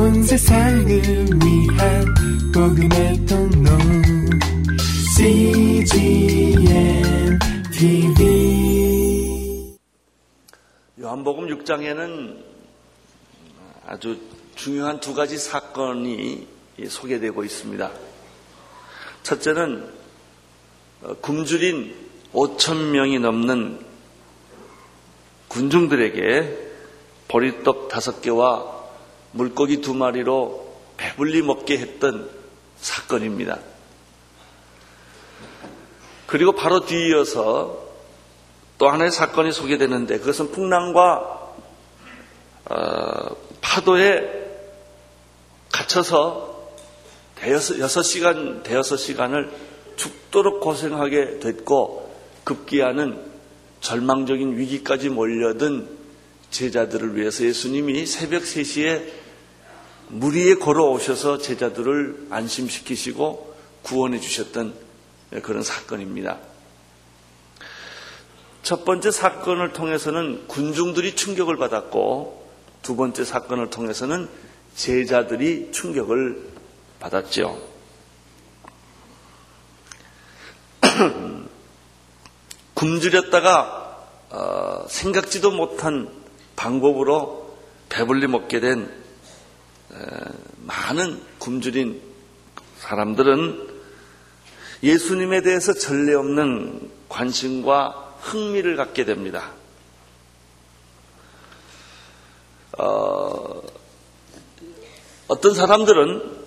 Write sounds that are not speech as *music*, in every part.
온 세상을 위한 복음의 통로 CGM TV 요한복음 6장에는 아주 중요한 두 가지 사건이 소개되고 있습니다. 첫째는 어, 굶주린 5천 명이 넘는 군중들에게 보리떡 다섯 개와 물고기 두 마리로 배불리 먹게 했던 사건입니다. 그리고 바로 뒤이어서 또 하나의 사건이 소개되는데 그것은 풍랑과 어, 파도에 갇혀서 대여섯, 여섯 시간, 대여섯 시간을 죽도록 고생하게 됐고 급기야는 절망적인 위기까지 몰려든 제자들을 위해서 예수님이 새벽 3시에 물 위에 걸어오셔서 제자들을 안심시키시고 구원해 주셨던 그런 사건입니다. 첫 번째 사건을 통해서는 군중들이 충격을 받았고 두 번째 사건을 통해서는 제자들이 충격을 받았죠. *clears throat* 굶주렸다가 어, 생각지도 못한 방법으로 배불리 먹게 된 에, 많은 굶주린 사람들은 예수님에 대해서 전례 없는 관심과 흥미를 갖게 됩니다. 어, 어떤 사람들은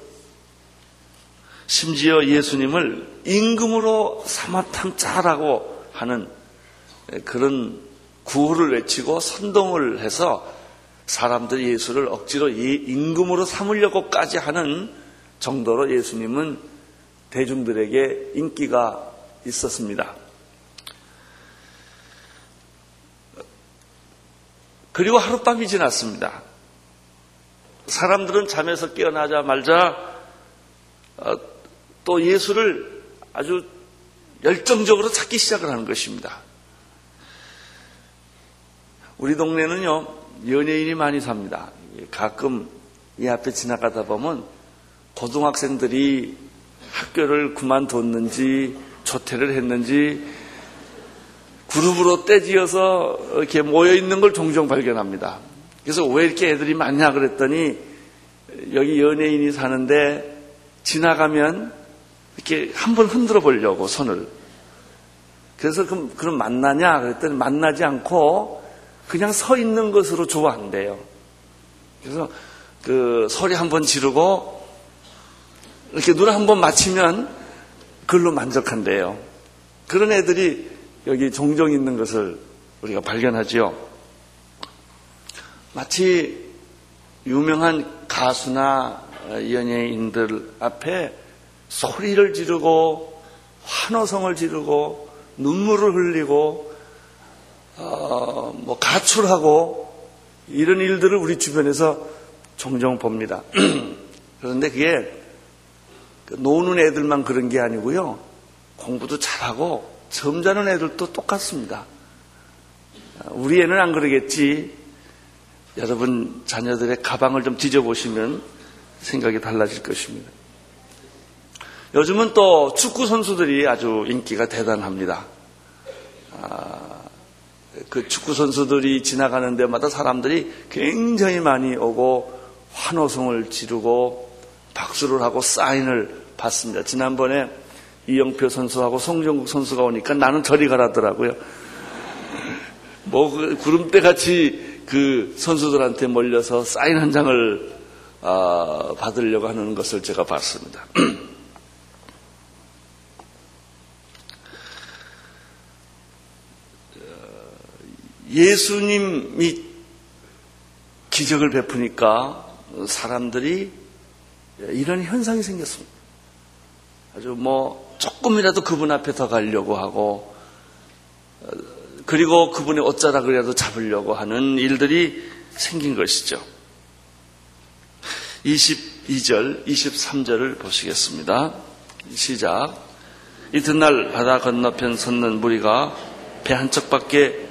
심지어 예수님을 임금으로 삼아탐자라고 하는 그런 구호를 외치고 선동을 해서 사람들이 예수를 억지로 임금으로 삼으려고까지 하는 정도로 예수님은 대중들에게 인기가 있었습니다. 그리고 하룻밤이 지났습니다. 사람들은 잠에서 깨어나자 말자 어, 또 예수를 아주 열정적으로 찾기 시작을 하는 것입니다. 우리 동네는요, 연예인이 많이 삽니다. 가끔 이 앞에 지나가다 보면 고등학생들이 학교를 그만뒀는지 조퇴를 했는지 그룹으로 떼지어서 이렇게 모여 있는 걸 종종 발견합니다. 그래서 왜 이렇게 애들이 많냐 그랬더니 여기 연예인이 사는데 지나가면 이렇게 한번 흔들어 보려고 손을. 그래서 그럼, 그럼 만나냐 그랬더니 만나지 않고 그냥 서 있는 것으로 좋아한대요. 그래서 그 소리 한 번 지르고 이렇게 눈 한 번 맞추면 그걸로 만족한대요. 그런 애들이 여기 종종 있는 것을 우리가 발견하지요. 마치 유명한 가수나 연예인들 앞에 소리를 지르고 환호성을 지르고 눈물을 흘리고 어, 뭐 가출하고 이런 일들을 우리 주변에서 종종 봅니다. *clears throat* 그런데 그게 그 노는 애들만 그런 게 아니고요. 공부도 잘하고 점잖은 애들도 똑같습니다. 우리 애는 안 그러겠지. 여러분 자녀들의 가방을 좀 뒤져보시면 생각이 달라질 것입니다. 요즘은 또 축구 선수들이 아주 인기가 대단합니다. 아, 그 축구 선수들이 지나가는 데마다 사람들이 굉장히 많이 오고 환호성을 지르고 박수를 하고 사인을 받습니다. 지난번에 이영표 선수하고 송정국 선수가 오니까 나는 저리 가라더라고요. *laughs* 뭐, 그 구름대 같이 그 선수들한테 몰려서 사인 한 장을 어, 받으려고 하는 것을 제가 봤습니다. *clears throat* 예수님이 기적을 베푸니까 사람들이 이런 현상이 생겼습니다. 아주 뭐 조금이라도 그분 앞에 더 가려고 하고 어, 그리고 그분의 옷자락이라도 잡으려고 하는 일들이 생긴 것이죠. 22절, 23절을 보시겠습니다. 시작. 이튿날 바다 건너편 섰는 무리가 배 한 척밖에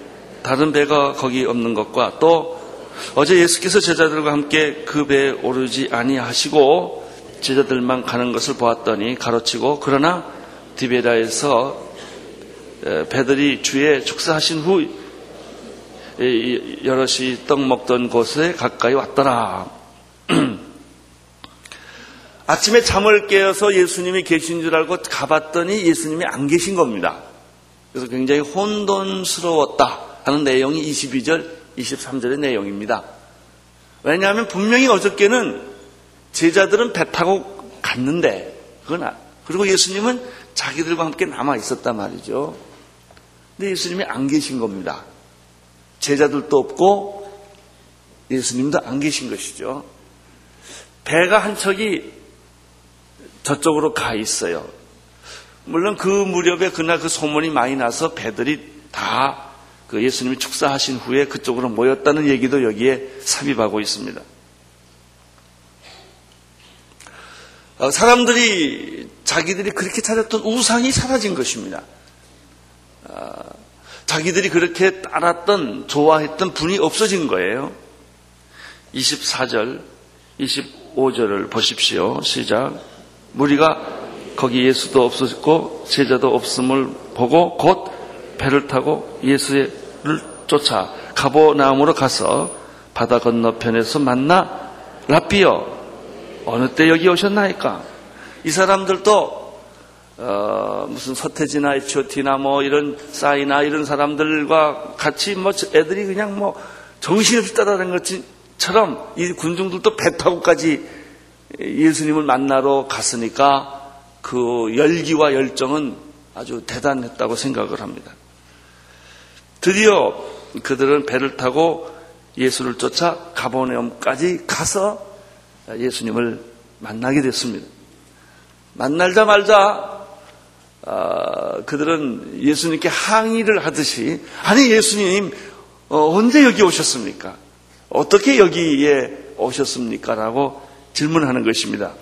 다른 배가 거기 없는 것과 또 어제 예수께서 제자들과 함께 그 배에 오르지 아니하시고 제자들만 가는 것을 보았더니 가로치고 그러나 디베라에서 배들이 주의 축사하신 후 여럿이 떡 먹던 곳에 가까이 왔더라. *clears throat* 아침에 잠을 깨어서 예수님이 계신 줄 알고 가봤더니 예수님이 안 계신 겁니다. 그래서 굉장히 혼돈스러웠다 하는 내용이 22절, 23절의 내용입니다. 왜냐하면 분명히 어저께는 제자들은 배 타고 갔는데, 그건, 아, 그리고 예수님은 자기들과 함께 남아 있었단 말이죠. 근데 예수님이 안 계신 겁니다. 제자들도 없고 예수님도 안 계신 것이죠. 배가 한 척이 저쪽으로 가 있어요. 물론 그 무렵에 그날 그 소문이 많이 나서 배들이 다 그 예수님이 축사하신 후에 그쪽으로 모였다는 얘기도 여기에 삽입하고 있습니다. 어, 사람들이 자기들이 그렇게 찾았던 우상이 사라진 것입니다. 어, 자기들이 그렇게 따랐던 좋아했던 분이 없어진 거예요. 24절, 25절을 보십시오. 시작. 무리가 거기 예수도 없었고 제자도 없음을 보고 곧 배를 타고 예수 를 쫓아 가보나움으로 가서 바다 건너편에서 만나 라비어 어느 때 여기 오셨나이까? 이 사람들도 어, 무슨 서태지나 에치오티나 뭐 이런 싸이나 이런 사람들과 같이 뭐 애들이 그냥 뭐 정신없이 따라다닌 것처럼 이 군중들도 배 타고까지 예수님을 만나러 갔으니까 그 열기와 열정은 아주 대단했다고 생각을 합니다. 드디어 그들은 배를 타고 예수를 쫓아 가보네움까지 가서 예수님을 만나게 됐습니다. 만날자말자 어, 그들은 예수님께 항의를 하듯이 아니 예수님 어, 언제 여기 오셨습니까? 어떻게 여기에 오셨습니까? 라고 질문하는 것입니다.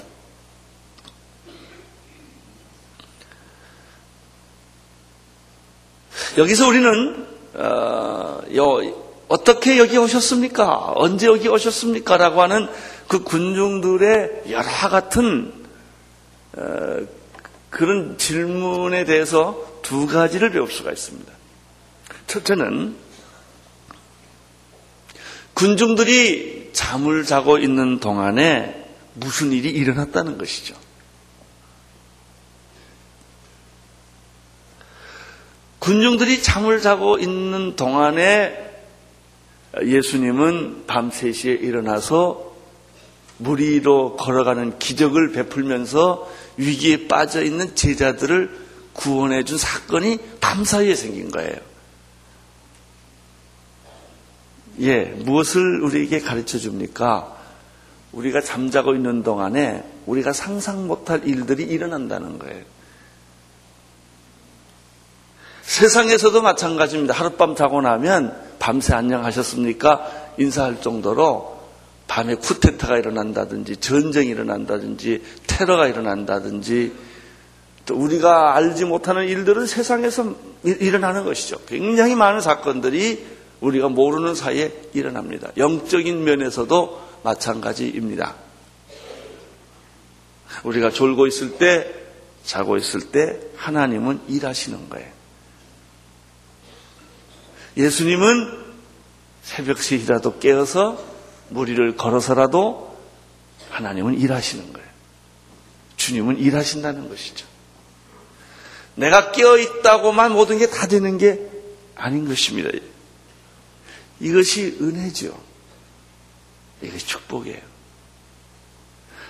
여기서 우리는 어, 떻게 여기 오셨습니까? 언제 여기 오셨습니까? 라고 하는 그 군중들의 여러 같은 어, 그런 질문에 대해서 두 가지를 배울 수가 있습니다. 첫째는 군중들이 잠을 자고 있는 동안에 무슨 일이 일어났다는 것이죠. 군중들이 잠을 자고 있는 동안에 예수님은 밤 3시에 일어나서 무리로 걸어가는 기적을 베풀면서 위기에 빠져 있는 제자들을 구원해 준 사건이 밤 사이에 생긴 거예요. 예, 무엇을 우리에게 가르쳐 줍니까? 우리가 잠자고 있는 동안에 우리가 상상 못할 일들이 일어난다는 거예요. 세상에서도 마찬가지입니다. 하룻밤 자고 나면 밤새 안녕하셨습니까? 인사할 정도로 밤에 쿠데타가 일어난다든지 전쟁이 일어난다든지 테러가 일어난다든지 또 우리가 알지 못하는 일들은 세상에서 일어나는 것이죠. 굉장히 많은 사건들이 우리가 모르는 사이에 일어납니다. 영적인 면에서도 마찬가지입니다. 우리가 졸고 있을 때, 자고 있을 때 하나님은 일하시는 거예요. 예수님은 새벽 3시라도 깨어서 무리를 걸어서라도 하나님은 일하시는 거예요. 주님은 일하신다는 것이죠. 내가 깨어 있다고만 모든 게 다 되는 게 아닌 것입니다. 이것이 은혜죠. 이것이 축복이에요.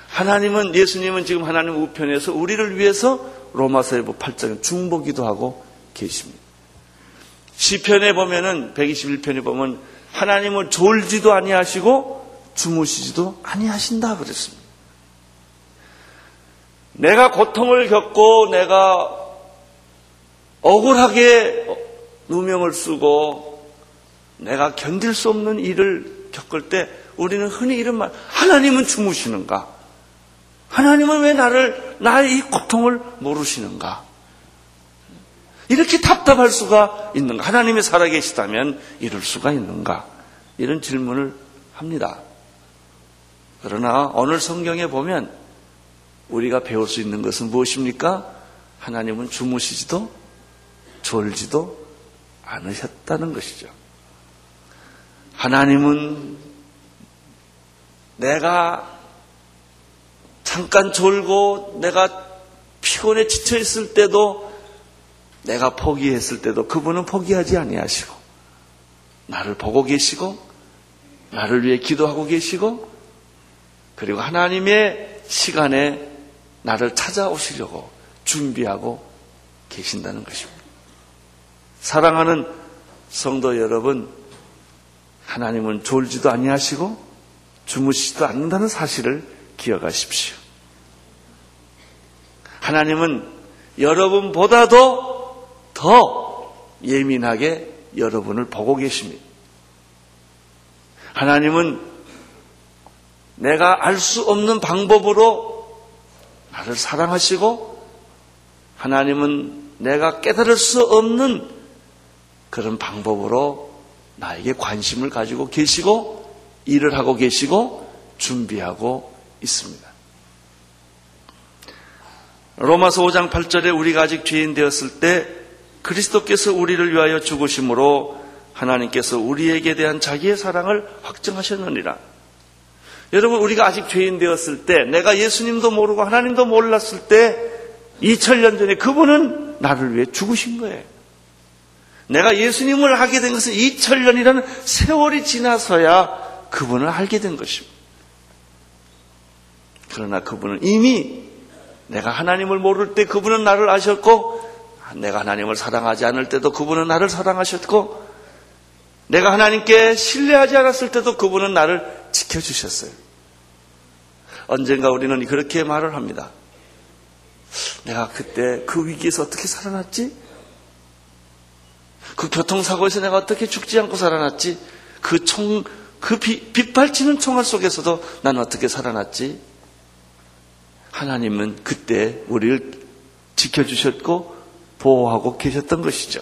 하나님은 예수님은 지금 하나님 우편에서 우리를 위해서 로마서의 8장 중보기도 하고 계십니다. 시편에 보면은 121편에 보면 하나님은 졸지도 아니하시고 주무시지도 아니하신다 그랬습니다. 내가 고통을 겪고 내가 억울하게 누명을 쓰고 내가 견딜 수 없는 일을 겪을 때 우리는 흔히 이런 말, 하나님은 주무시는가? 하나님은 왜 나를, 나의 이 고통을 모르시는가? 이렇게 답답할 수가 있는가? 하나님이 살아계시다면 이럴 수가 있는가? 이런 질문을 합니다. 그러나 오늘 성경에 보면 우리가 배울 수 있는 것은 무엇입니까? 하나님은 주무시지도 졸지도 않으셨다는 것이죠. 하나님은 내가 잠깐 졸고 내가 피곤에 지쳐 있을 때도 내가 포기했을 때도 그분은 포기하지 아니하시고 나를 보고 계시고 나를 위해 기도하고 계시고 그리고 하나님의 시간에 나를 찾아오시려고 준비하고 계신다는 것입니다. 사랑하는 성도 여러분, 하나님은 졸지도 아니하시고 주무시지도 않는다는 사실을 기억하십시오. 하나님은 여러분보다도 더 예민하게 여러분을 보고 계십니다. 하나님은 내가 알 수 없는 방법으로 나를 사랑하시고 하나님은 내가 깨달을 수 없는 그런 방법으로 나에게 관심을 가지고 계시고 일을 하고 계시고 준비하고 있습니다. 로마서 5장 8절에 우리가 아직 죄인 되었을 때 그리스도께서 우리를 위하여 죽으심으로 하나님께서 우리에게 대한 자기의 사랑을 확증하셨느니라. 여러분, 우리가 아직 죄인 되었을 때, 내가 예수님도 모르고 하나님도 몰랐을 때, 2000년 전에 그분은 나를 위해 죽으신 거예요. 내가 예수님을 하게 된 것은 2000년이라는 세월이 지나서야 그분을 알게 된 것입니다. 그러나 그분은 이미 내가 하나님을 모를 때 그분은 나를 아셨고, 내가 하나님을 사랑하지 않을 때도 그분은 나를 사랑하셨고, 내가 하나님께 신뢰하지 않았을 때도 그분은 나를 지켜주셨어요. 언젠가 우리는 그렇게 말을 합니다. 내가 그때 그 위기에서 어떻게 살아났지? 그 교통사고에서 내가 어떻게 죽지 않고 살아났지? 그 총, 그 비, 빗발치는 총알 속에서도 나는 어떻게 살아났지? 하나님은 그때 우리를 지켜주셨고 보호하고 계셨던 것이죠.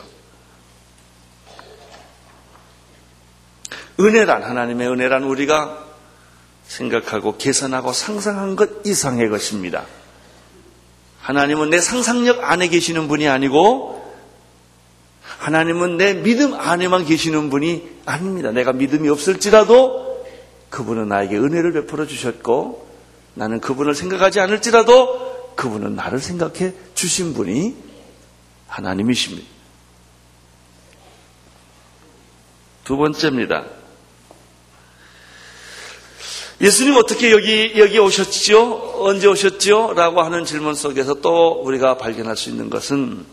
은혜란, 하나님의 은혜란 우리가 생각하고 계산하고 상상한 것 이상의 것입니다. 하나님은 내 상상력 안에 계시는 분이 아니고 하나님은 내 믿음 안에만 계시는 분이 아닙니다. 내가 믿음이 없을지라도 그분은 나에게 은혜를 베풀어 주셨고 나는 그분을 생각하지 않을지라도 그분은 나를 생각해 주신 분이 하나님이십니다. 두 번째입니다. 예수님 어떻게 여기, 여기 오셨지요? 언제 오셨지요? 라고 하는 질문 속에서 또 우리가 발견할 수 있는 것은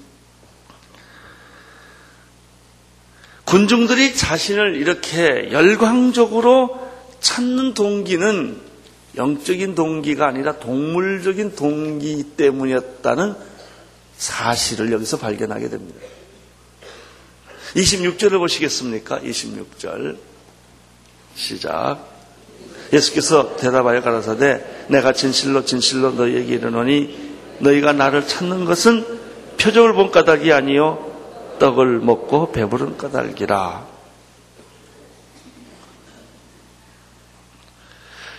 군중들이 자신을 이렇게 열광적으로 찾는 동기는 영적인 동기가 아니라 동물적인 동기 때문이었다는 사실을 여기서 발견하게 됩니다. 26절을 보시겠습니까? 26절. 시작. 예수께서 대답하여 가라사대 내가 진실로 진실로 너희에게 이르노니 너희가 나를 찾는 것은 표적을 본 까닭이 아니요 떡을 먹고 배부른 까닭이라.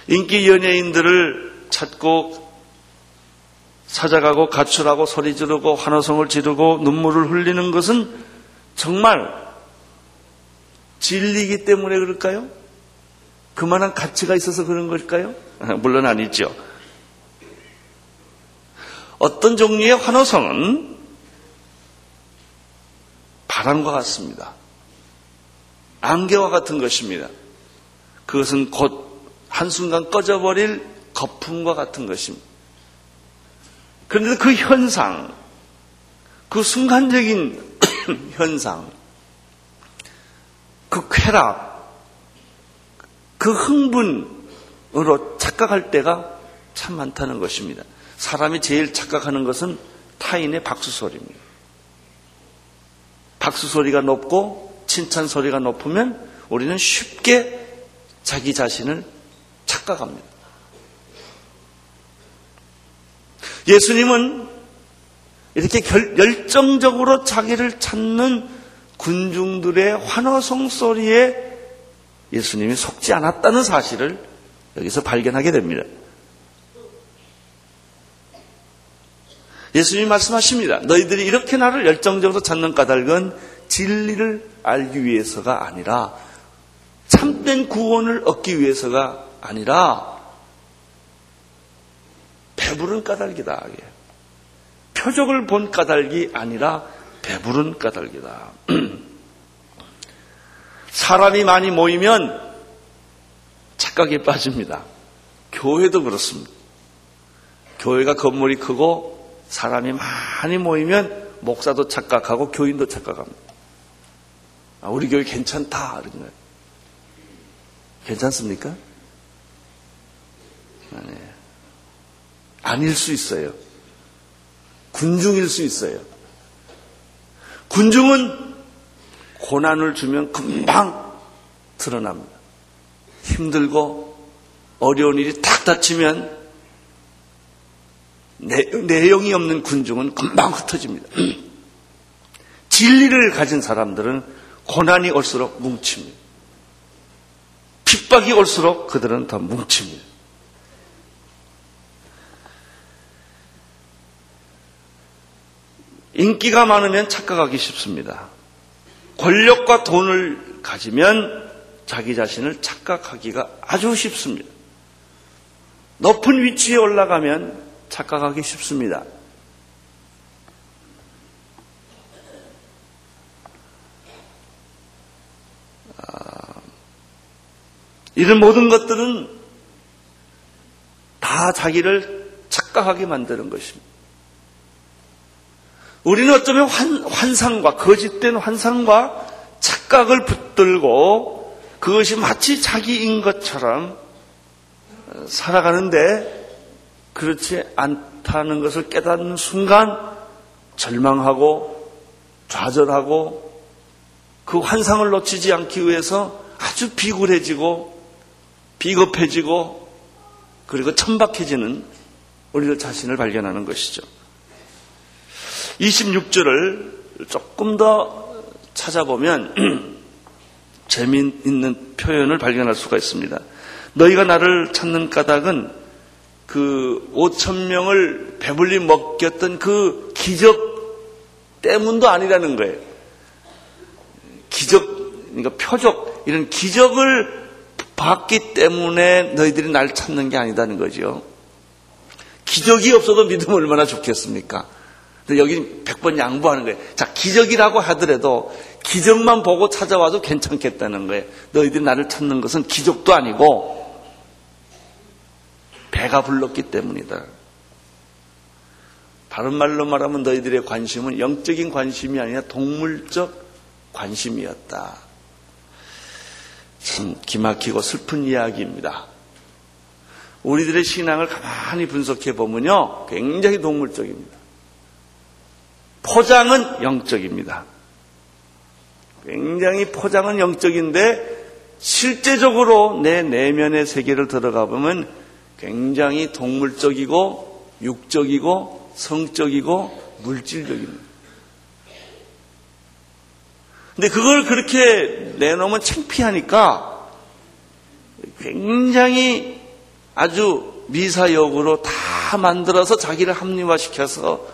인기 연예인들을 찾고 찾아가고 가출하고 소리 지르고 환호성을 지르고 눈물을 흘리는 것은 정말 진리이기 때문에 그럴까요? 그만한 가치가 있어서 그런 걸까요? *laughs* 물론 아니죠. 어떤 종류의 환호성은 바람과 같습니다. 안개와 같은 것입니다. 그것은 곧 한순간 꺼져버릴 거품과 같은 것입니다. 그런데 그 현상, 그 순간적인 *clears throat* 현상, 그 쾌락, 그 흥분으로 착각할 때가 참 많다는 것입니다. 사람이 제일 착각하는 것은 타인의 박수 소리입니다. 박수 소리가 높고 칭찬 소리가 높으면 우리는 쉽게 자기 자신을 착각합니다. 예수님은 이렇게 열정적으로 자기를 찾는 군중들의 환호성 소리에 예수님이 속지 않았다는 사실을 여기서 발견하게 됩니다. 예수님이 말씀하십니다. 너희들이 이렇게 나를 열정적으로 찾는 까닭은 진리를 알기 위해서가 아니라 참된 구원을 얻기 위해서가 아니라 배부른 까닭이다. 표적을 본 까닭이 아니라 배부른 까닭이다. *clears throat* 사람이 많이 모이면 착각에 빠집니다. 교회도 그렇습니다. 교회가 건물이 크고 사람이 많이 모이면 목사도 착각하고 교인도 착각합니다. 아, 우리 교회 괜찮다. 이런 거예요. 괜찮습니까? 아니, 아닐 수 있어요. 군중일 수 있어요. 군중은 고난을 주면 금방 드러납니다. 힘들고 어려운 일이 탁 닥치면 내, 용이 없는 군중은 금방 흩어집니다. *clears throat* 진리를 가진 사람들은 고난이 올수록 뭉칩니다. 핍박이 올수록 그들은 더 뭉칩니다. 인기가 많으면 착각하기 쉽습니다. 권력과 돈을 가지면 자기 자신을 착각하기가 아주 쉽습니다. 높은 위치에 올라가면 착각하기 쉽습니다. 아, 이런 모든 것들은 다 자기를 착각하게 만드는 것입니다. 우리는 어쩌면 환, 환상과 거짓된 환상과 착각을 붙들고 그것이 마치 자기인 것처럼 살아가는데 그렇지 않다는 것을 깨닫는 순간 절망하고 좌절하고 그 환상을 놓치지 않기 위해서 아주 비굴해지고 비겁해지고 그리고 천박해지는 우리들 자신을 발견하는 것이죠. 26절을 조금 더 찾아보면 *clears throat* 재미있는 표현을 발견할 수가 있습니다. 너희가 나를 찾는 까닭은 그 5천 명을 배불리 먹였던 그 기적 때문도 아니라는 거예요. 기적, 그러니까 표적, 이런 기적을 봤기 때문에 너희들이 날 찾는 게 아니다는 거죠. 기적이 없어도 믿으면 얼마나 좋겠습니까? 근데 여기 100번 양보하는 거예요. 자, 기적이라고 하더라도 기적만 보고 찾아와도 괜찮겠다는 거예요. 너희들이 나를 찾는 것은 기적도 아니고 배가 불렀기 때문이다. 다른 말로 말하면 너희들의 관심은 영적인 관심이 아니라 동물적 관심이었다. 참 기막히고 슬픈 이야기입니다. 우리들의 신앙을 가만히 분석해 보면요. 굉장히 동물적입니다. 포장은 영적입니다. 굉장히 포장은 영적인데 실제적으로 내 내면의 세계를 들어가 보면 굉장히 동물적이고 육적이고 성적이고 물질적입니다. 근데 그걸 그렇게 내놓으면 창피하니까 굉장히 아주 미사역으로 다 만들어서 자기를 합리화시켜서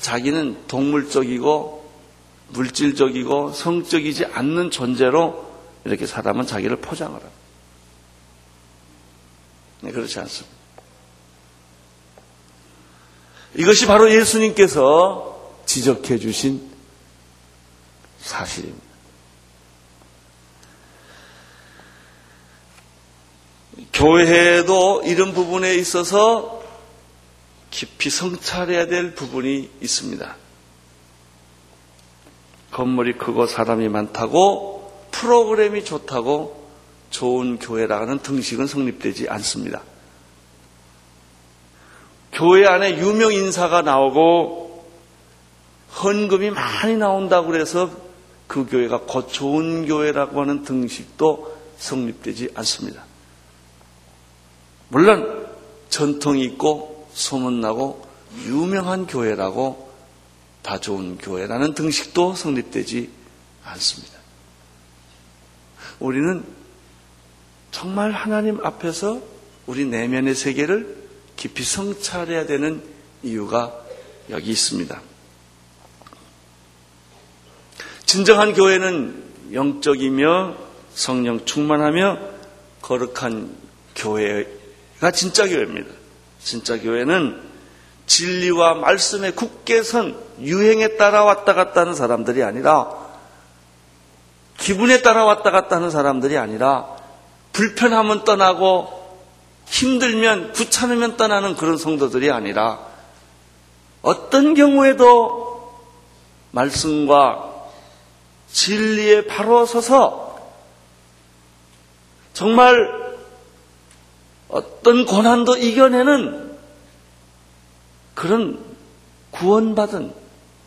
자기는 동물적이고 물질적이고 성적이지 않는 존재로 이렇게 사람은 자기를 포장을 합니다. 네, 그렇지 않습니다. 이것이 바로 예수님께서 지적해 주신 사실입니다. 교회도 이런 부분에 있어서 깊이 성찰해야 될 부분이 있습니다. 건물이 크고 사람이 많다고 프로그램이 좋다고 좋은 교회라는 등식은 성립되지 않습니다. 교회 안에 유명 인사가 나오고 헌금이 많이 나온다고 해서 그 교회가 곧 좋은 교회라고 하는 등식도 성립되지 않습니다. 물론 전통이 있고 소문나고 유명한 교회라고 다 좋은 교회라는 등식도 성립되지 않습니다. 우리는 정말 하나님 앞에서 우리 내면의 세계를 깊이 성찰해야 되는 이유가 여기 있습니다. 진정한 교회는 영적이며 성령 충만하며 거룩한 교회가 진짜 교회입니다. 진짜 교회는 진리와 말씀에 굳게 선 유행에 따라 왔다 갔다 하는 사람들이 아니라 기분에 따라 왔다 갔다 하는 사람들이 아니라 불편하면 떠나고 힘들면 귀찮으면 떠나는 그런 성도들이 아니라 어떤 경우에도 말씀과 진리에 바로 서서 정말 어떤 고난도 이겨내는 그런 구원받은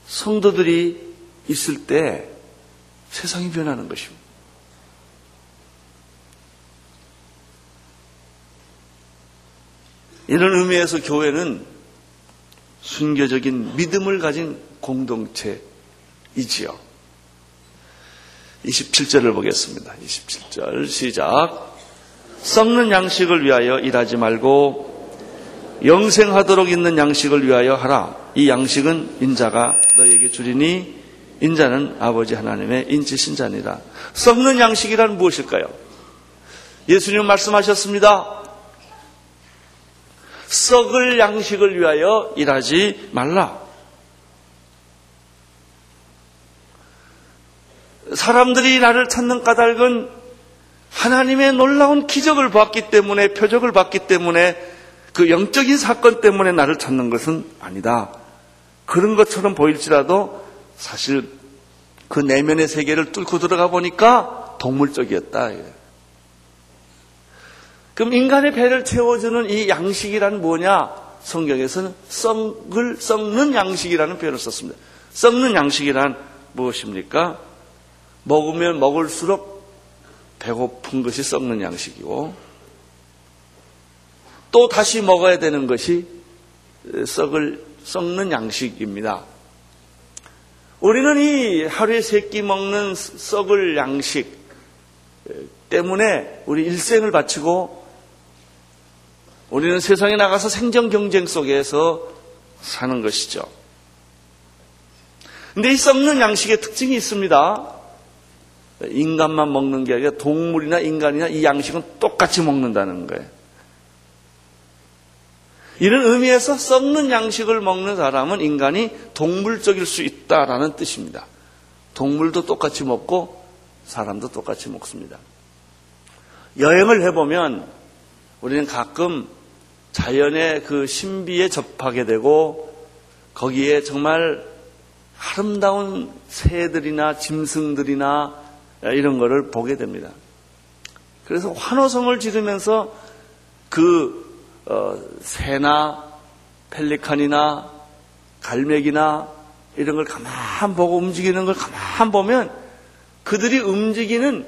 성도들이 있을 때 세상이 변하는 것입니다. 이런 의미에서 교회는 순교적인 믿음을 가진 공동체이지요. 27절을 보겠습니다. 27절 시작. 썩는 양식을 위하여 일하지 말고 영생하도록 있는 양식을 위하여 하라. 이 양식은 인자가 너에게 주리니 인자는 아버지 하나님의 인치신 자니라. 썩는 양식이란 무엇일까요? 예수님 말씀하셨습니다. 썩을 양식을 위하여 일하지 말라. 사람들이 나를 찾는 까닭은 하나님의 놀라운 기적을 봤기 때문에, 표적을 봤기 때문에, 그 영적인 사건 때문에 나를 찾는 것은 아니다. 그런 것처럼 보일지라도 사실 그 내면의 세계를 뚫고 들어가 보니까 동물적이었다. 그럼 인간의 배를 채워주는 이 양식이란 뭐냐? 성경에서는 썩을 썩는 양식이라는 표현을 썼습니다. 썩는 양식이란 무엇입니까? 먹으면 먹을수록 배고픈 것이 썩는 양식이고 또 다시 먹어야 되는 것이 썩을 썩는 양식입니다. 우리는 이 하루에 세 끼 먹는 썩을 양식 때문에 우리 일생을 바치고 우리는 세상에 나가서 생존 경쟁 속에서 사는 것이죠. 근데 이 썩는 양식의 특징이 있습니다. 인간만 먹는 게 아니라 동물이나 인간이나 이 양식은 똑같이 먹는다는 거예요. 이런 의미에서 썩는 양식을 먹는 사람은 인간이 동물적일 수 있다라는 뜻입니다. 동물도 똑같이 먹고 사람도 똑같이 먹습니다. 여행을 해보면 우리는 가끔 자연의 그 신비에 접하게 되고 거기에 정말 아름다운 새들이나 짐승들이나 이런 거를 보게 됩니다. 그래서 환호성을 지르면서 그 어, 새나 펠리칸이나 갈매기나 이런 걸 가만 보고 움직이는 걸 가만 보면 그들이 움직이는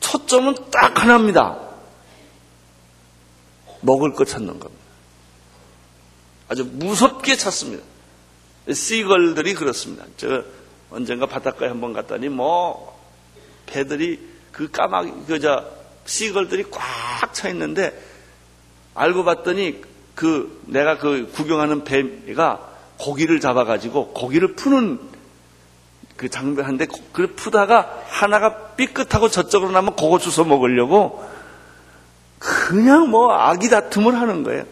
초점은 딱 하나입니다. 먹을 것 찾는 겁니다. 아주 무섭게 찾습니다. 시걸들이 그렇습니다. 제가 언젠가 바닷가에 한번 갔더니 뭐 배들이 그 까마귀 그저 시걸들이 꽉 차 있는데 알고 봤더니 그 내가 그 구경하는 배가 고기를 잡아가지고 고기를 푸는 그 장비한데 그걸 푸다가 하나가 삐끗하고 저쪽으로 나면 그거 주워 먹으려고 그냥 뭐 아기 다툼을 하는 거예요.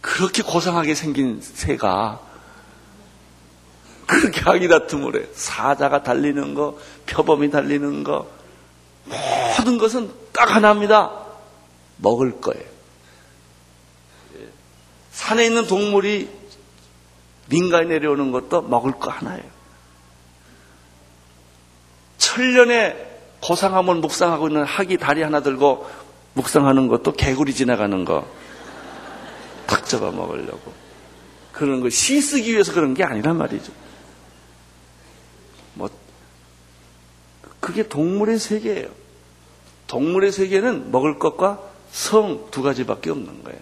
그렇게 고상하게 생긴 새가 그렇게 아기 다툼을 해. 사자가 달리는 거, 표범이 달리는 거, 모든 것은 딱 하나입니다. 먹을 거예요. 산에 있는 동물이 민가에 내려오는 것도 먹을 거 하나예요. 천년에 고상함을 묵상하고 있는 학이 다리 하나 들고 묵상하는 것도 개구리 지나가는 거. 탁 잡아 먹으려고. 그런 거 씻쓰기 위해서 그런 게 아니란 말이죠. 뭐, 그게 동물의 세계예요. 동물의 세계는 먹을 것과 성 두 가지밖에 없는 거예요.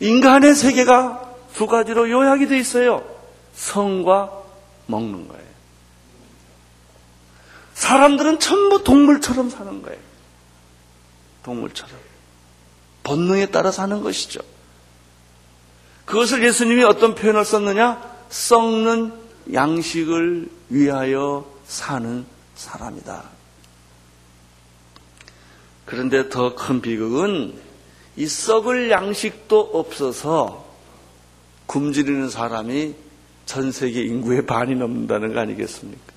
인간의 세계가 두 가지로 요약이 되어 있어요. 성과 먹는 거예요. 사람들은 전부 동물처럼 사는 거예요. 동물처럼. 본능에 따라 사는 것이죠. 그것을 예수님이 어떤 표현을 썼느냐? 썩는 양식을 위하여 사는 사람이다. 그런데 더 큰 비극은 이 썩을 양식도 없어서 굶주리는 사람이 전 세계 인구의 반이 넘는다는 거 아니겠습니까?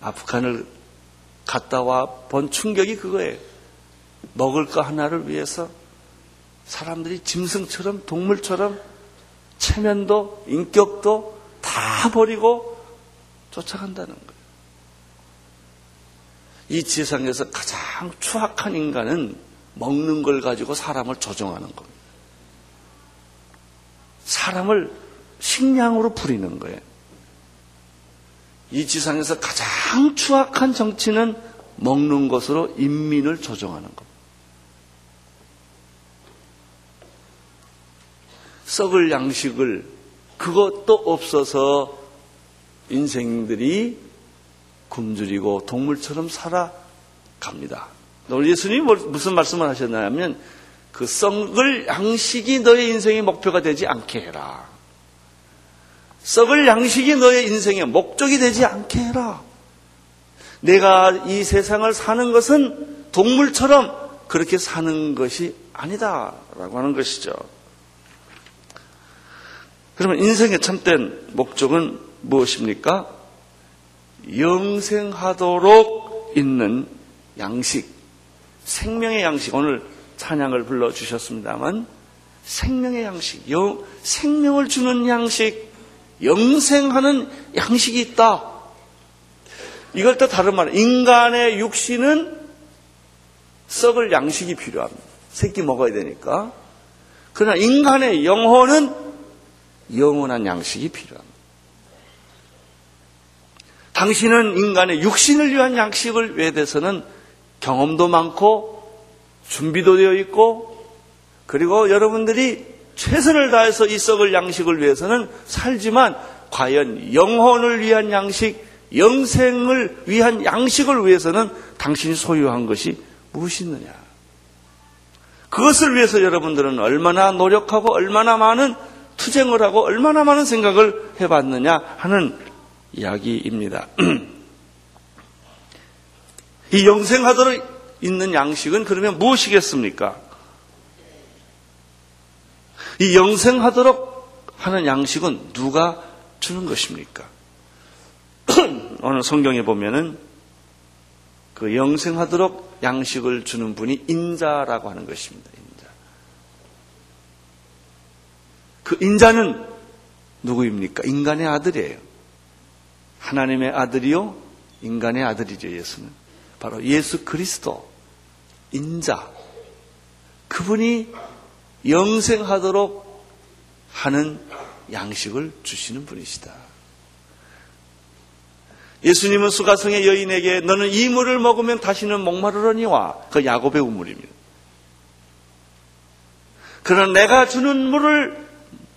아프간을 갔다 와 본 충격이 그거예요. 먹을 거 하나를 위해서 사람들이 짐승처럼 동물처럼 체면도 인격도 다 버리고 쫓아간다는 거예요. 이 지상에서 가장 추악한 인간은 먹는 걸 가지고 사람을 조종하는 겁니다. 사람을 식량으로 부리는 거예요. 이 지상에서 가장 추악한 정치는 먹는 것으로 인민을 조종하는 겁니다. 썩을 양식을 그것도 없어서 인생들이 굶주리고 동물처럼 살아갑니다. 오늘 예수님이 무슨 말씀을 하셨냐면 그 썩을 양식이 너의 인생의 목표가 되지 않게 해라. 썩을 양식이 너의 인생의 목적이 되지 않게 해라. 내가 이 세상을 사는 것은 동물처럼 그렇게 사는 것이 아니다라고 하는 것이죠. 그러면 인생의 참된 목적은 무엇입니까? 영생하도록 있는 양식, 생명의 양식. 오늘 찬양을 불러 주셨습니다만, 생명의 양식, 영, 생명을 주는 양식, 영생하는 양식이 있다. 이걸 또 다른 말, 인간의 육신은 썩을 양식이 필요합니다. 새끼 먹어야 되니까. 그러나 인간의 영혼은 영원한 양식이 필요합니다. 당신은 인간의 육신을 위한 양식을 외대해서는 경험도 많고 준비도 되어 있고 그리고 여러분들이 최선을 다해서 이 썩을 양식을 위해서는 살지만 과연 영혼을 위한 양식, 영생을 위한 양식을 위해서는 당신이 소유한 것이 무엇이 있느냐? 그것을 위해서 여러분들은 얼마나 노력하고 얼마나 많은 투쟁을 하고 얼마나 많은 생각을 해봤느냐 하는 이야기입니다. *clears throat* 이 영생하도록 있는 양식은 그러면 무엇이겠습니까? 이 영생하도록 하는 양식은 누가 주는 것입니까? *clears throat* 오늘 성경에 보면은 그 영생하도록 양식을 주는 분이 인자라고 하는 것입니다. 그 인자는 누구입니까? 인간의 아들이에요. 하나님의 아들이요, 인간의 아들이죠, 예수는. 바로 예수 그리스도, 인자. 그분이 영생하도록 하는 양식을 주시는 분이시다. 예수님은 수가성의 여인에게 너는 이 물을 먹으면 다시는 목마르러니와 그 야곱의 우물입니다. 그러나 내가 주는 물을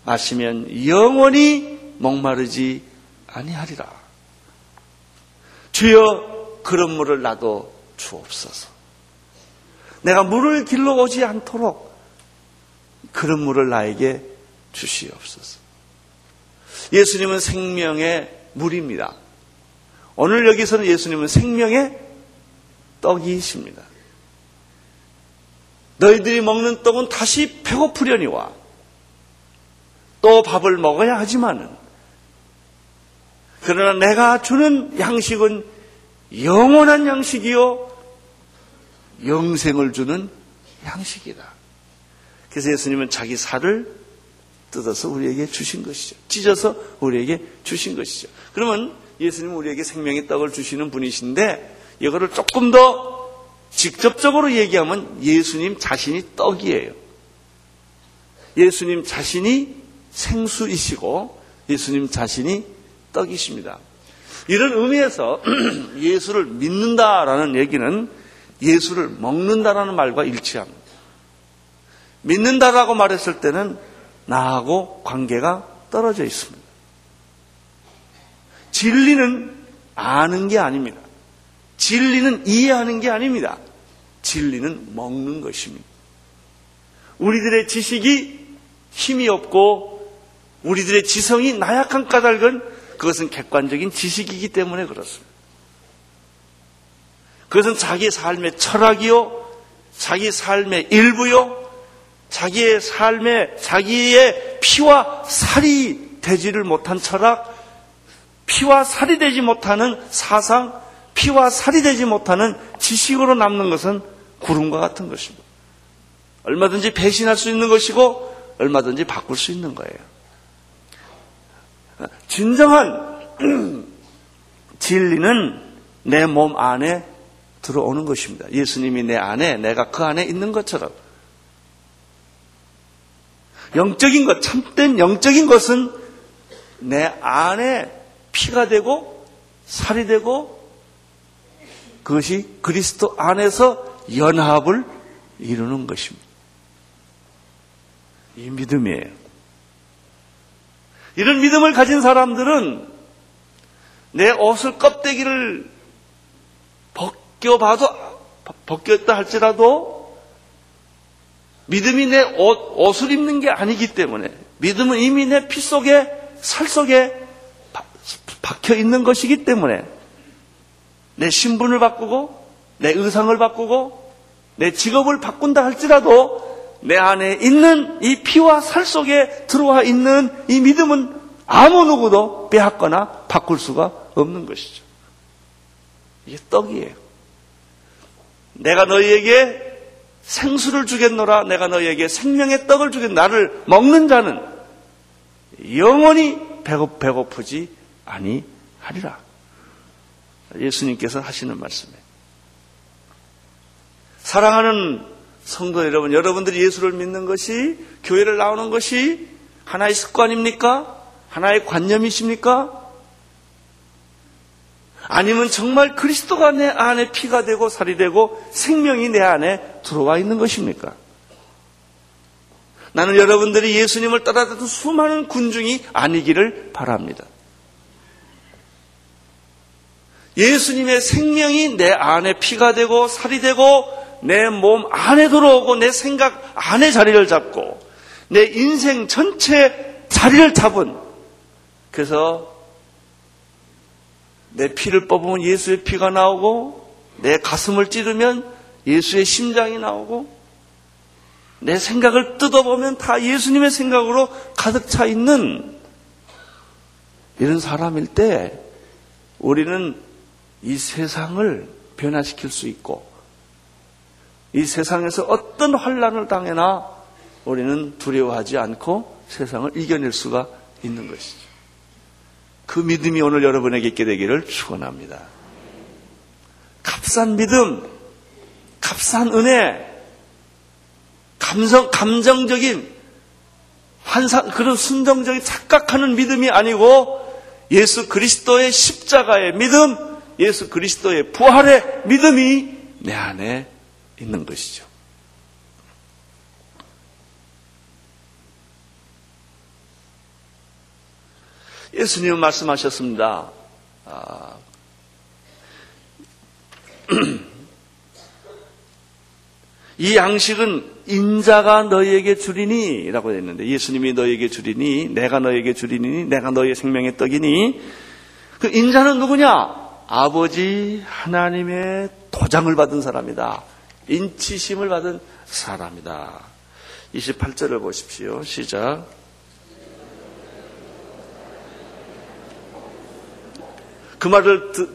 마시면 영원히 목마르지 아니하리라. 주여 그런 물을 나도 주옵소서. 내가 물을 길러 오지 않도록 그런 물을 나에게 주시옵소서. 예수님은 생명의 물입니다. 오늘 여기서는 예수님은 생명의 떡이십니다. 너희들이 먹는 떡은 다시 배고프려니와 또 밥을 먹어야 하지만은 그러나 내가 주는 양식은 영원한 양식이요 영생을 주는 양식이다. 그래서 예수님은 자기 살을 뜯어서 우리에게 주신 것이죠. 찢어서 우리에게 주신 것이죠. 그러면 예수님은 우리에게 생명의 떡을 주시는 분이신데 이거를 조금 더 직접적으로 얘기하면 예수님 자신이 떡이에요. 예수님 자신이 생수이시고 예수님 자신이 떡이십니다. 이런 의미에서 *clears throat* 예수를 믿는다라는 얘기는 예수를 먹는다라는 말과 일치합니다. 믿는다라고 말했을 때는 나하고 관계가 떨어져 있습니다. 진리는 아는 게 아닙니다. 진리는 이해하는 게 아닙니다. 진리는 먹는 것입니다. 우리들의 지식이 힘이 없고 우리들의 지성이 나약한 까닭은 그것은 객관적인 지식이기 때문에 그렇습니다. 그것은 자기 삶의 철학이요, 자기 삶의 일부요, 자기의 삶에 자기의 피와 살이 되지를 못한 철학, 피와 살이 되지 못하는 사상, 피와 살이 되지 못하는 지식으로 남는 것은 구름과 같은 것입니다. 얼마든지 배신할 수 있는 것이고 얼마든지 바꿀 수 있는 거예요. 진정한 *clears throat* 진리는 내 몸 안에 들어오는 것입니다. 예수님이 내 안에, 내가 그 안에 있는 것처럼. 영적인 것, 참된 영적인 것은 내 안에 피가 되고 살이 되고 그것이 그리스도 안에서 연합을 이루는 것입니다. 이 믿음이에요. 이런 믿음을 가진 사람들은 내 옷을 껍데기를 벗겨봐도 벗겼다 할지라도 믿음이 내 옷, 옷을 입는 게 아니기 때문에 믿음은 이미 내 피 속에 살 속에 박혀 있는 것이기 때문에 내 신분을 바꾸고 내 의상을 바꾸고 내 직업을 바꾼다 할지라도 내 안에 있는 이 피와 살 속에 들어와 있는 이 믿음은 아무 누구도 빼앗거나 바꿀 수가 없는 것이죠. 이게 떡이에요. 내가 너희에게 생수를 주겠노라 내가 너희에게 생명의 떡을 주겠 나를 먹는 자는 영원히 배고, 배고프지 아니하리라. 예수님께서 하시는 말씀이에요. 사랑하는 성도 여러분, 여러분들이 예수를 믿는 것이 교회를 나오는 것이 하나의 습관입니까? 하나의 관념이십니까? 아니면 정말 그리스도가 내 안에 피가 되고 살이 되고 생명이 내 안에 들어와 있는 것입니까? 나는 여러분들이 예수님을 따라다던 수많은 군중이 아니기를 바랍니다. 예수님의 생명이 내 안에 피가 되고 살이 되고 내 몸 안에 들어오고 내 생각 안에 자리를 잡고 내 인생 전체 자리를 잡은 그래서 내 피를 뽑으면 예수의 피가 나오고 내 가슴을 찌르면 예수의 심장이 나오고 내 생각을 뜯어보면 다 예수님의 생각으로 가득 차 있는 이런 사람일 때 우리는 이 세상을 변화시킬 수 있고 이 세상에서 어떤 환란을 당해나 우리는 두려워하지 않고 세상을 이겨낼 수가 있는 것이죠. 그 믿음이 오늘 여러분에게 있게 되기를 축원합니다. 값싼 믿음, 값싼 은혜, 감성 감정적인 환상 그런 순정적인 착각하는 믿음이 아니고 예수 그리스도의 십자가의 믿음, 예수 그리스도의 부활의 믿음이 내 안에 있는 것이죠. 예수님은 말씀하셨습니다. 아, *clears throat* 이 양식은 인자가 너희에게 주리니 라고 했는데 예수님이 너희에게 주리니 내가 너희에게 주리니 내가 너희의 생명의 떡이니 그 인자는 누구냐? 아버지 하나님의 도장을 받은 사람이다. 인치심을 받은 사람이다. 28절을 보십시오. 시작. 그 말을 듣,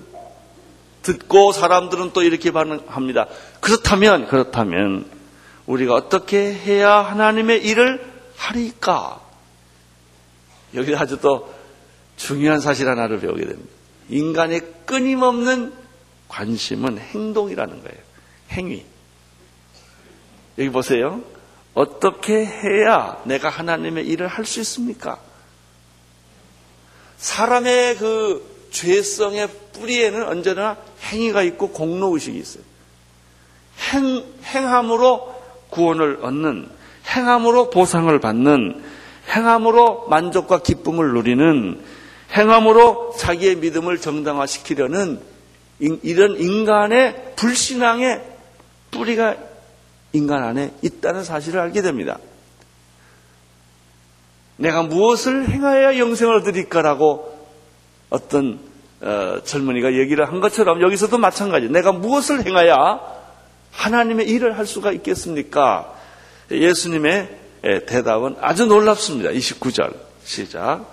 듣고 사람들은 또 이렇게 반응합니다. 그렇다면, 그렇다면, 우리가 어떻게 해야 하나님의 일을 하리까? 여기 아주 또 중요한 사실 하나를 배우게 됩니다. 인간의 끊임없는 관심은 행동이라는 거예요. 행위. 여기 보세요. 어떻게 해야 내가 하나님의 일을 할 수 있습니까? 사람의 그 죄성의 뿌리에는 언제나 행위가 있고 공로의식이 있어요. 행, 행함으로 구원을 얻는, 행함으로 보상을 받는, 행함으로 만족과 기쁨을 누리는, 행함으로 자기의 믿음을 정당화시키려는 인- 이런 인간의 불신앙의 뿌리가 인간 안에 있다는 사실을 알게 됩니다. 내가 무엇을 행하여야 영생을 얻으리까라고 어떤 어, 젊은이가 얘기를 한 것처럼 여기서도 마찬가지. 내가 무엇을 행하야 하나님의 일을 할 수가 있겠습니까? 예수님의 예, 대답은 아주 놀랍습니다. 29절 시작.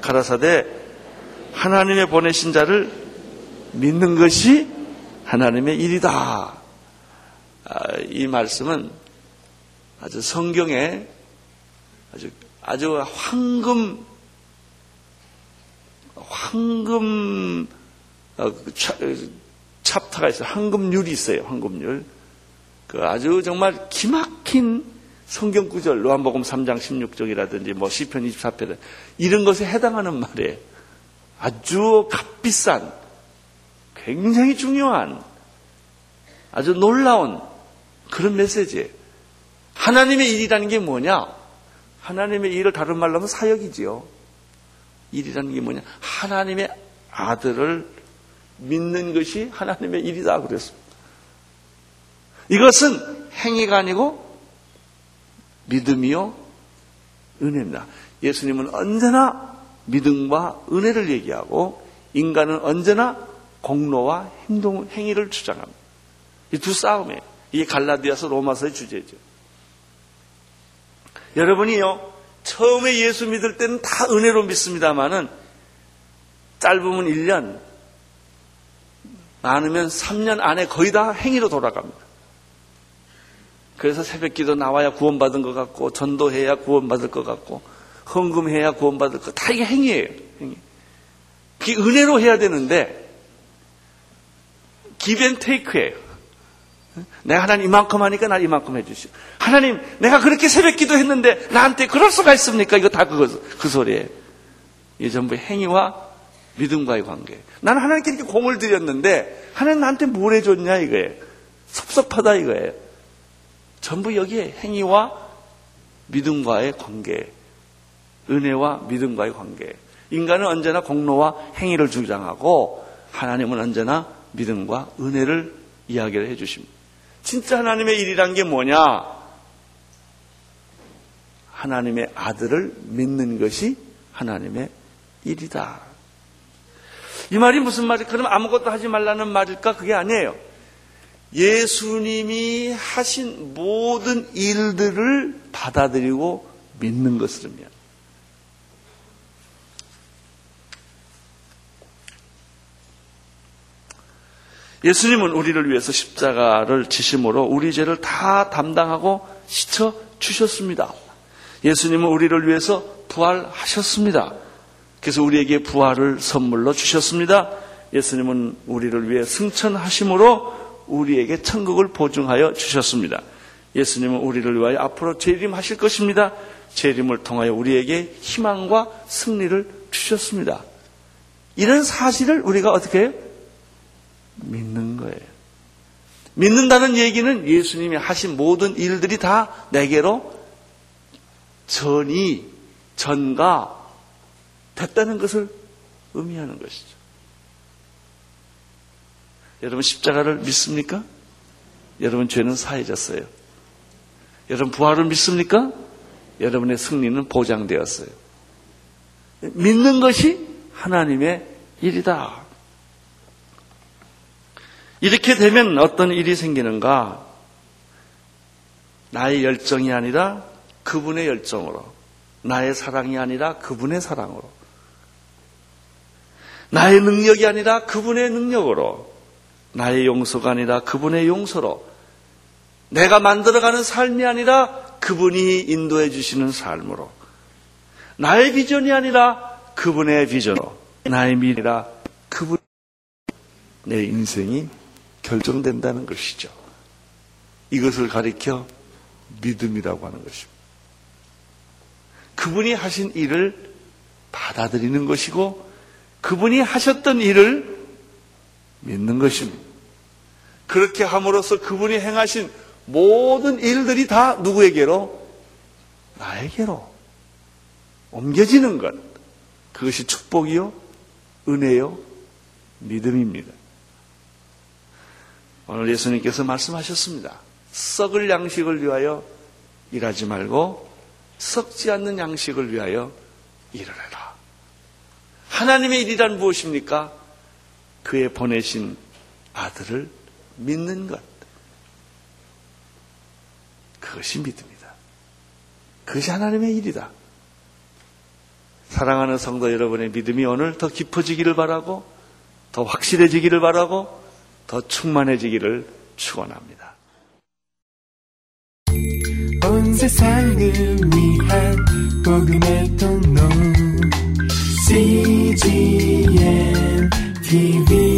가라사대 하나님의 보내신 자를 믿는 것이 하나님의 일이다. 아, 이 말씀은 아주 성경에 아주 아주 황금 황금 어, 그 차- 찹타가 있어요. 황금률이 있어요. 황금률. 그 아주 정말 기막힌 성경 구절, 요한복음 3장 16절이라든지 뭐 시편 24편 이런 것에 해당하는 말이에요. 아주 값비싼, 굉장히 중요한, 아주 놀라운 그런 메시지예요. 하나님의 일이라는 게 뭐냐? 하나님의 일을 다른 말로 하면 사역이지요. 일이라는 게 뭐냐? 하나님의 아들을 믿는 것이 하나님의 일이다 그랬습니다. 이것은 행위가 아니고 믿음이요 은혜입니다. 예수님은 언제나 믿음과 은혜를 얘기하고 인간은 언제나 공로와 행동 행위를 주장합니다. 이 두 싸움이에요. 이게 갈라디아서 로마서의 주제죠. 여러분이요 처음에 예수 믿을 때는 다 은혜로 믿습니다만은 짧으면 1년, 많으면 3년 안에 거의 다 행위로 돌아갑니다. 그래서 새벽 기도 나와야 구원받은 것 같고, 전도해야 구원받을 것 같고, 헌금해야 구원받을 것, 다 이게 행위예요. 행위. 그게 은혜로 해야 되는데, 기벤테이크예요. 내가 하나님 이만큼 하니까 날 이만큼 해주시오. 하나님, 내가 그렇게 새벽 기도 했는데, 나한테 그럴 수가 있습니까? 이거 다 그거, 그 소리예요. 이게 전부 행위와 믿음과의 관계. 나는 하나님께 이렇게 공을 들였는데, 하나님 나한테 뭘 해줬냐, 이거예요. 섭섭하다, 이거예요. 전부 여기에 행위와 믿음과의 관계, 은혜와 믿음과의 관계. 인간은 언제나 공로와 행위를 주장하고 하나님은 언제나 믿음과 은혜를 이야기를 해주십니다. 진짜 하나님의 일이란 게 뭐냐? 하나님의 아들을 믿는 것이 하나님의 일이다. 이 말이 무슨 말이? 그럼 아무것도 하지 말라는 말일까? 그게 아니에요. 예수님이 하신 모든 일들을 받아들이고 믿는 것을 의미합니다. 예수님은 우리를 위해서 십자가를 지심으로 우리 죄를 다 담당하고 씻어 주셨습니다. 예수님은 우리를 위해서 부활하셨습니다. 그래서 우리에게 부활을 선물로 주셨습니다. 예수님은 우리를 위해 승천하심으로 우리에게 천국을 보증하여 주셨습니다. 예수님은 우리를 위하여 앞으로 재림하실 것입니다. 재림을 통하여 우리에게 희망과 승리를 주셨습니다. 이런 사실을 우리가 어떻게 해요? 믿는 거예요. 믿는다는 얘기는 예수님이 하신 모든 일들이 다 내게로 전이, 전가 됐다는 것을 의미하는 것이죠. 여러분 십자가를 믿습니까? 여러분 죄는 사해졌어요. 여러분 부활을 믿습니까? 여러분의 승리는 보장되었어요. 믿는 것이 하나님의 일이다. 이렇게 되면 어떤 일이 생기는가? 나의 열정이 아니라 그분의 열정으로, 나의 사랑이 아니라 그분의 사랑으로, 나의 능력이 아니라 그분의 능력으로, 나의 용서가 아니라 그분의 용서로, 내가 만들어가는 삶이 아니라 그분이 인도해 주시는 삶으로, 나의 비전이 아니라 그분의 비전으로, 나의 미래라 그분 내 인생이 결정된다는 것이죠. 이것을 가리켜 믿음이라고 하는 것입니다. 그분이 하신 일을 받아들이는 것이고 그분이 하셨던 일을 믿는 것입니다. 그렇게 함으로써 그분이 행하신 모든 일들이 다 누구에게로? 나에게로 옮겨지는 것. 그것이 축복이요, 은혜요, 믿음입니다. 오늘 예수님께서 말씀하셨습니다. 썩을 양식을 위하여 일하지 말고 썩지 않는 양식을 위하여 일을 해라. 하나님의 일이란 무엇입니까? 그의 보내신 아들을 믿는 것. 그것이 믿음이다. 그것이 하나님의 일이다. 사랑하는 성도 여러분의 믿음이 오늘 더 깊어지기를 바라고, 더 확실해지기를 바라고, 더 충만해지기를 축원합니다. 온 세상을 위한 복음의 통로 CGM TV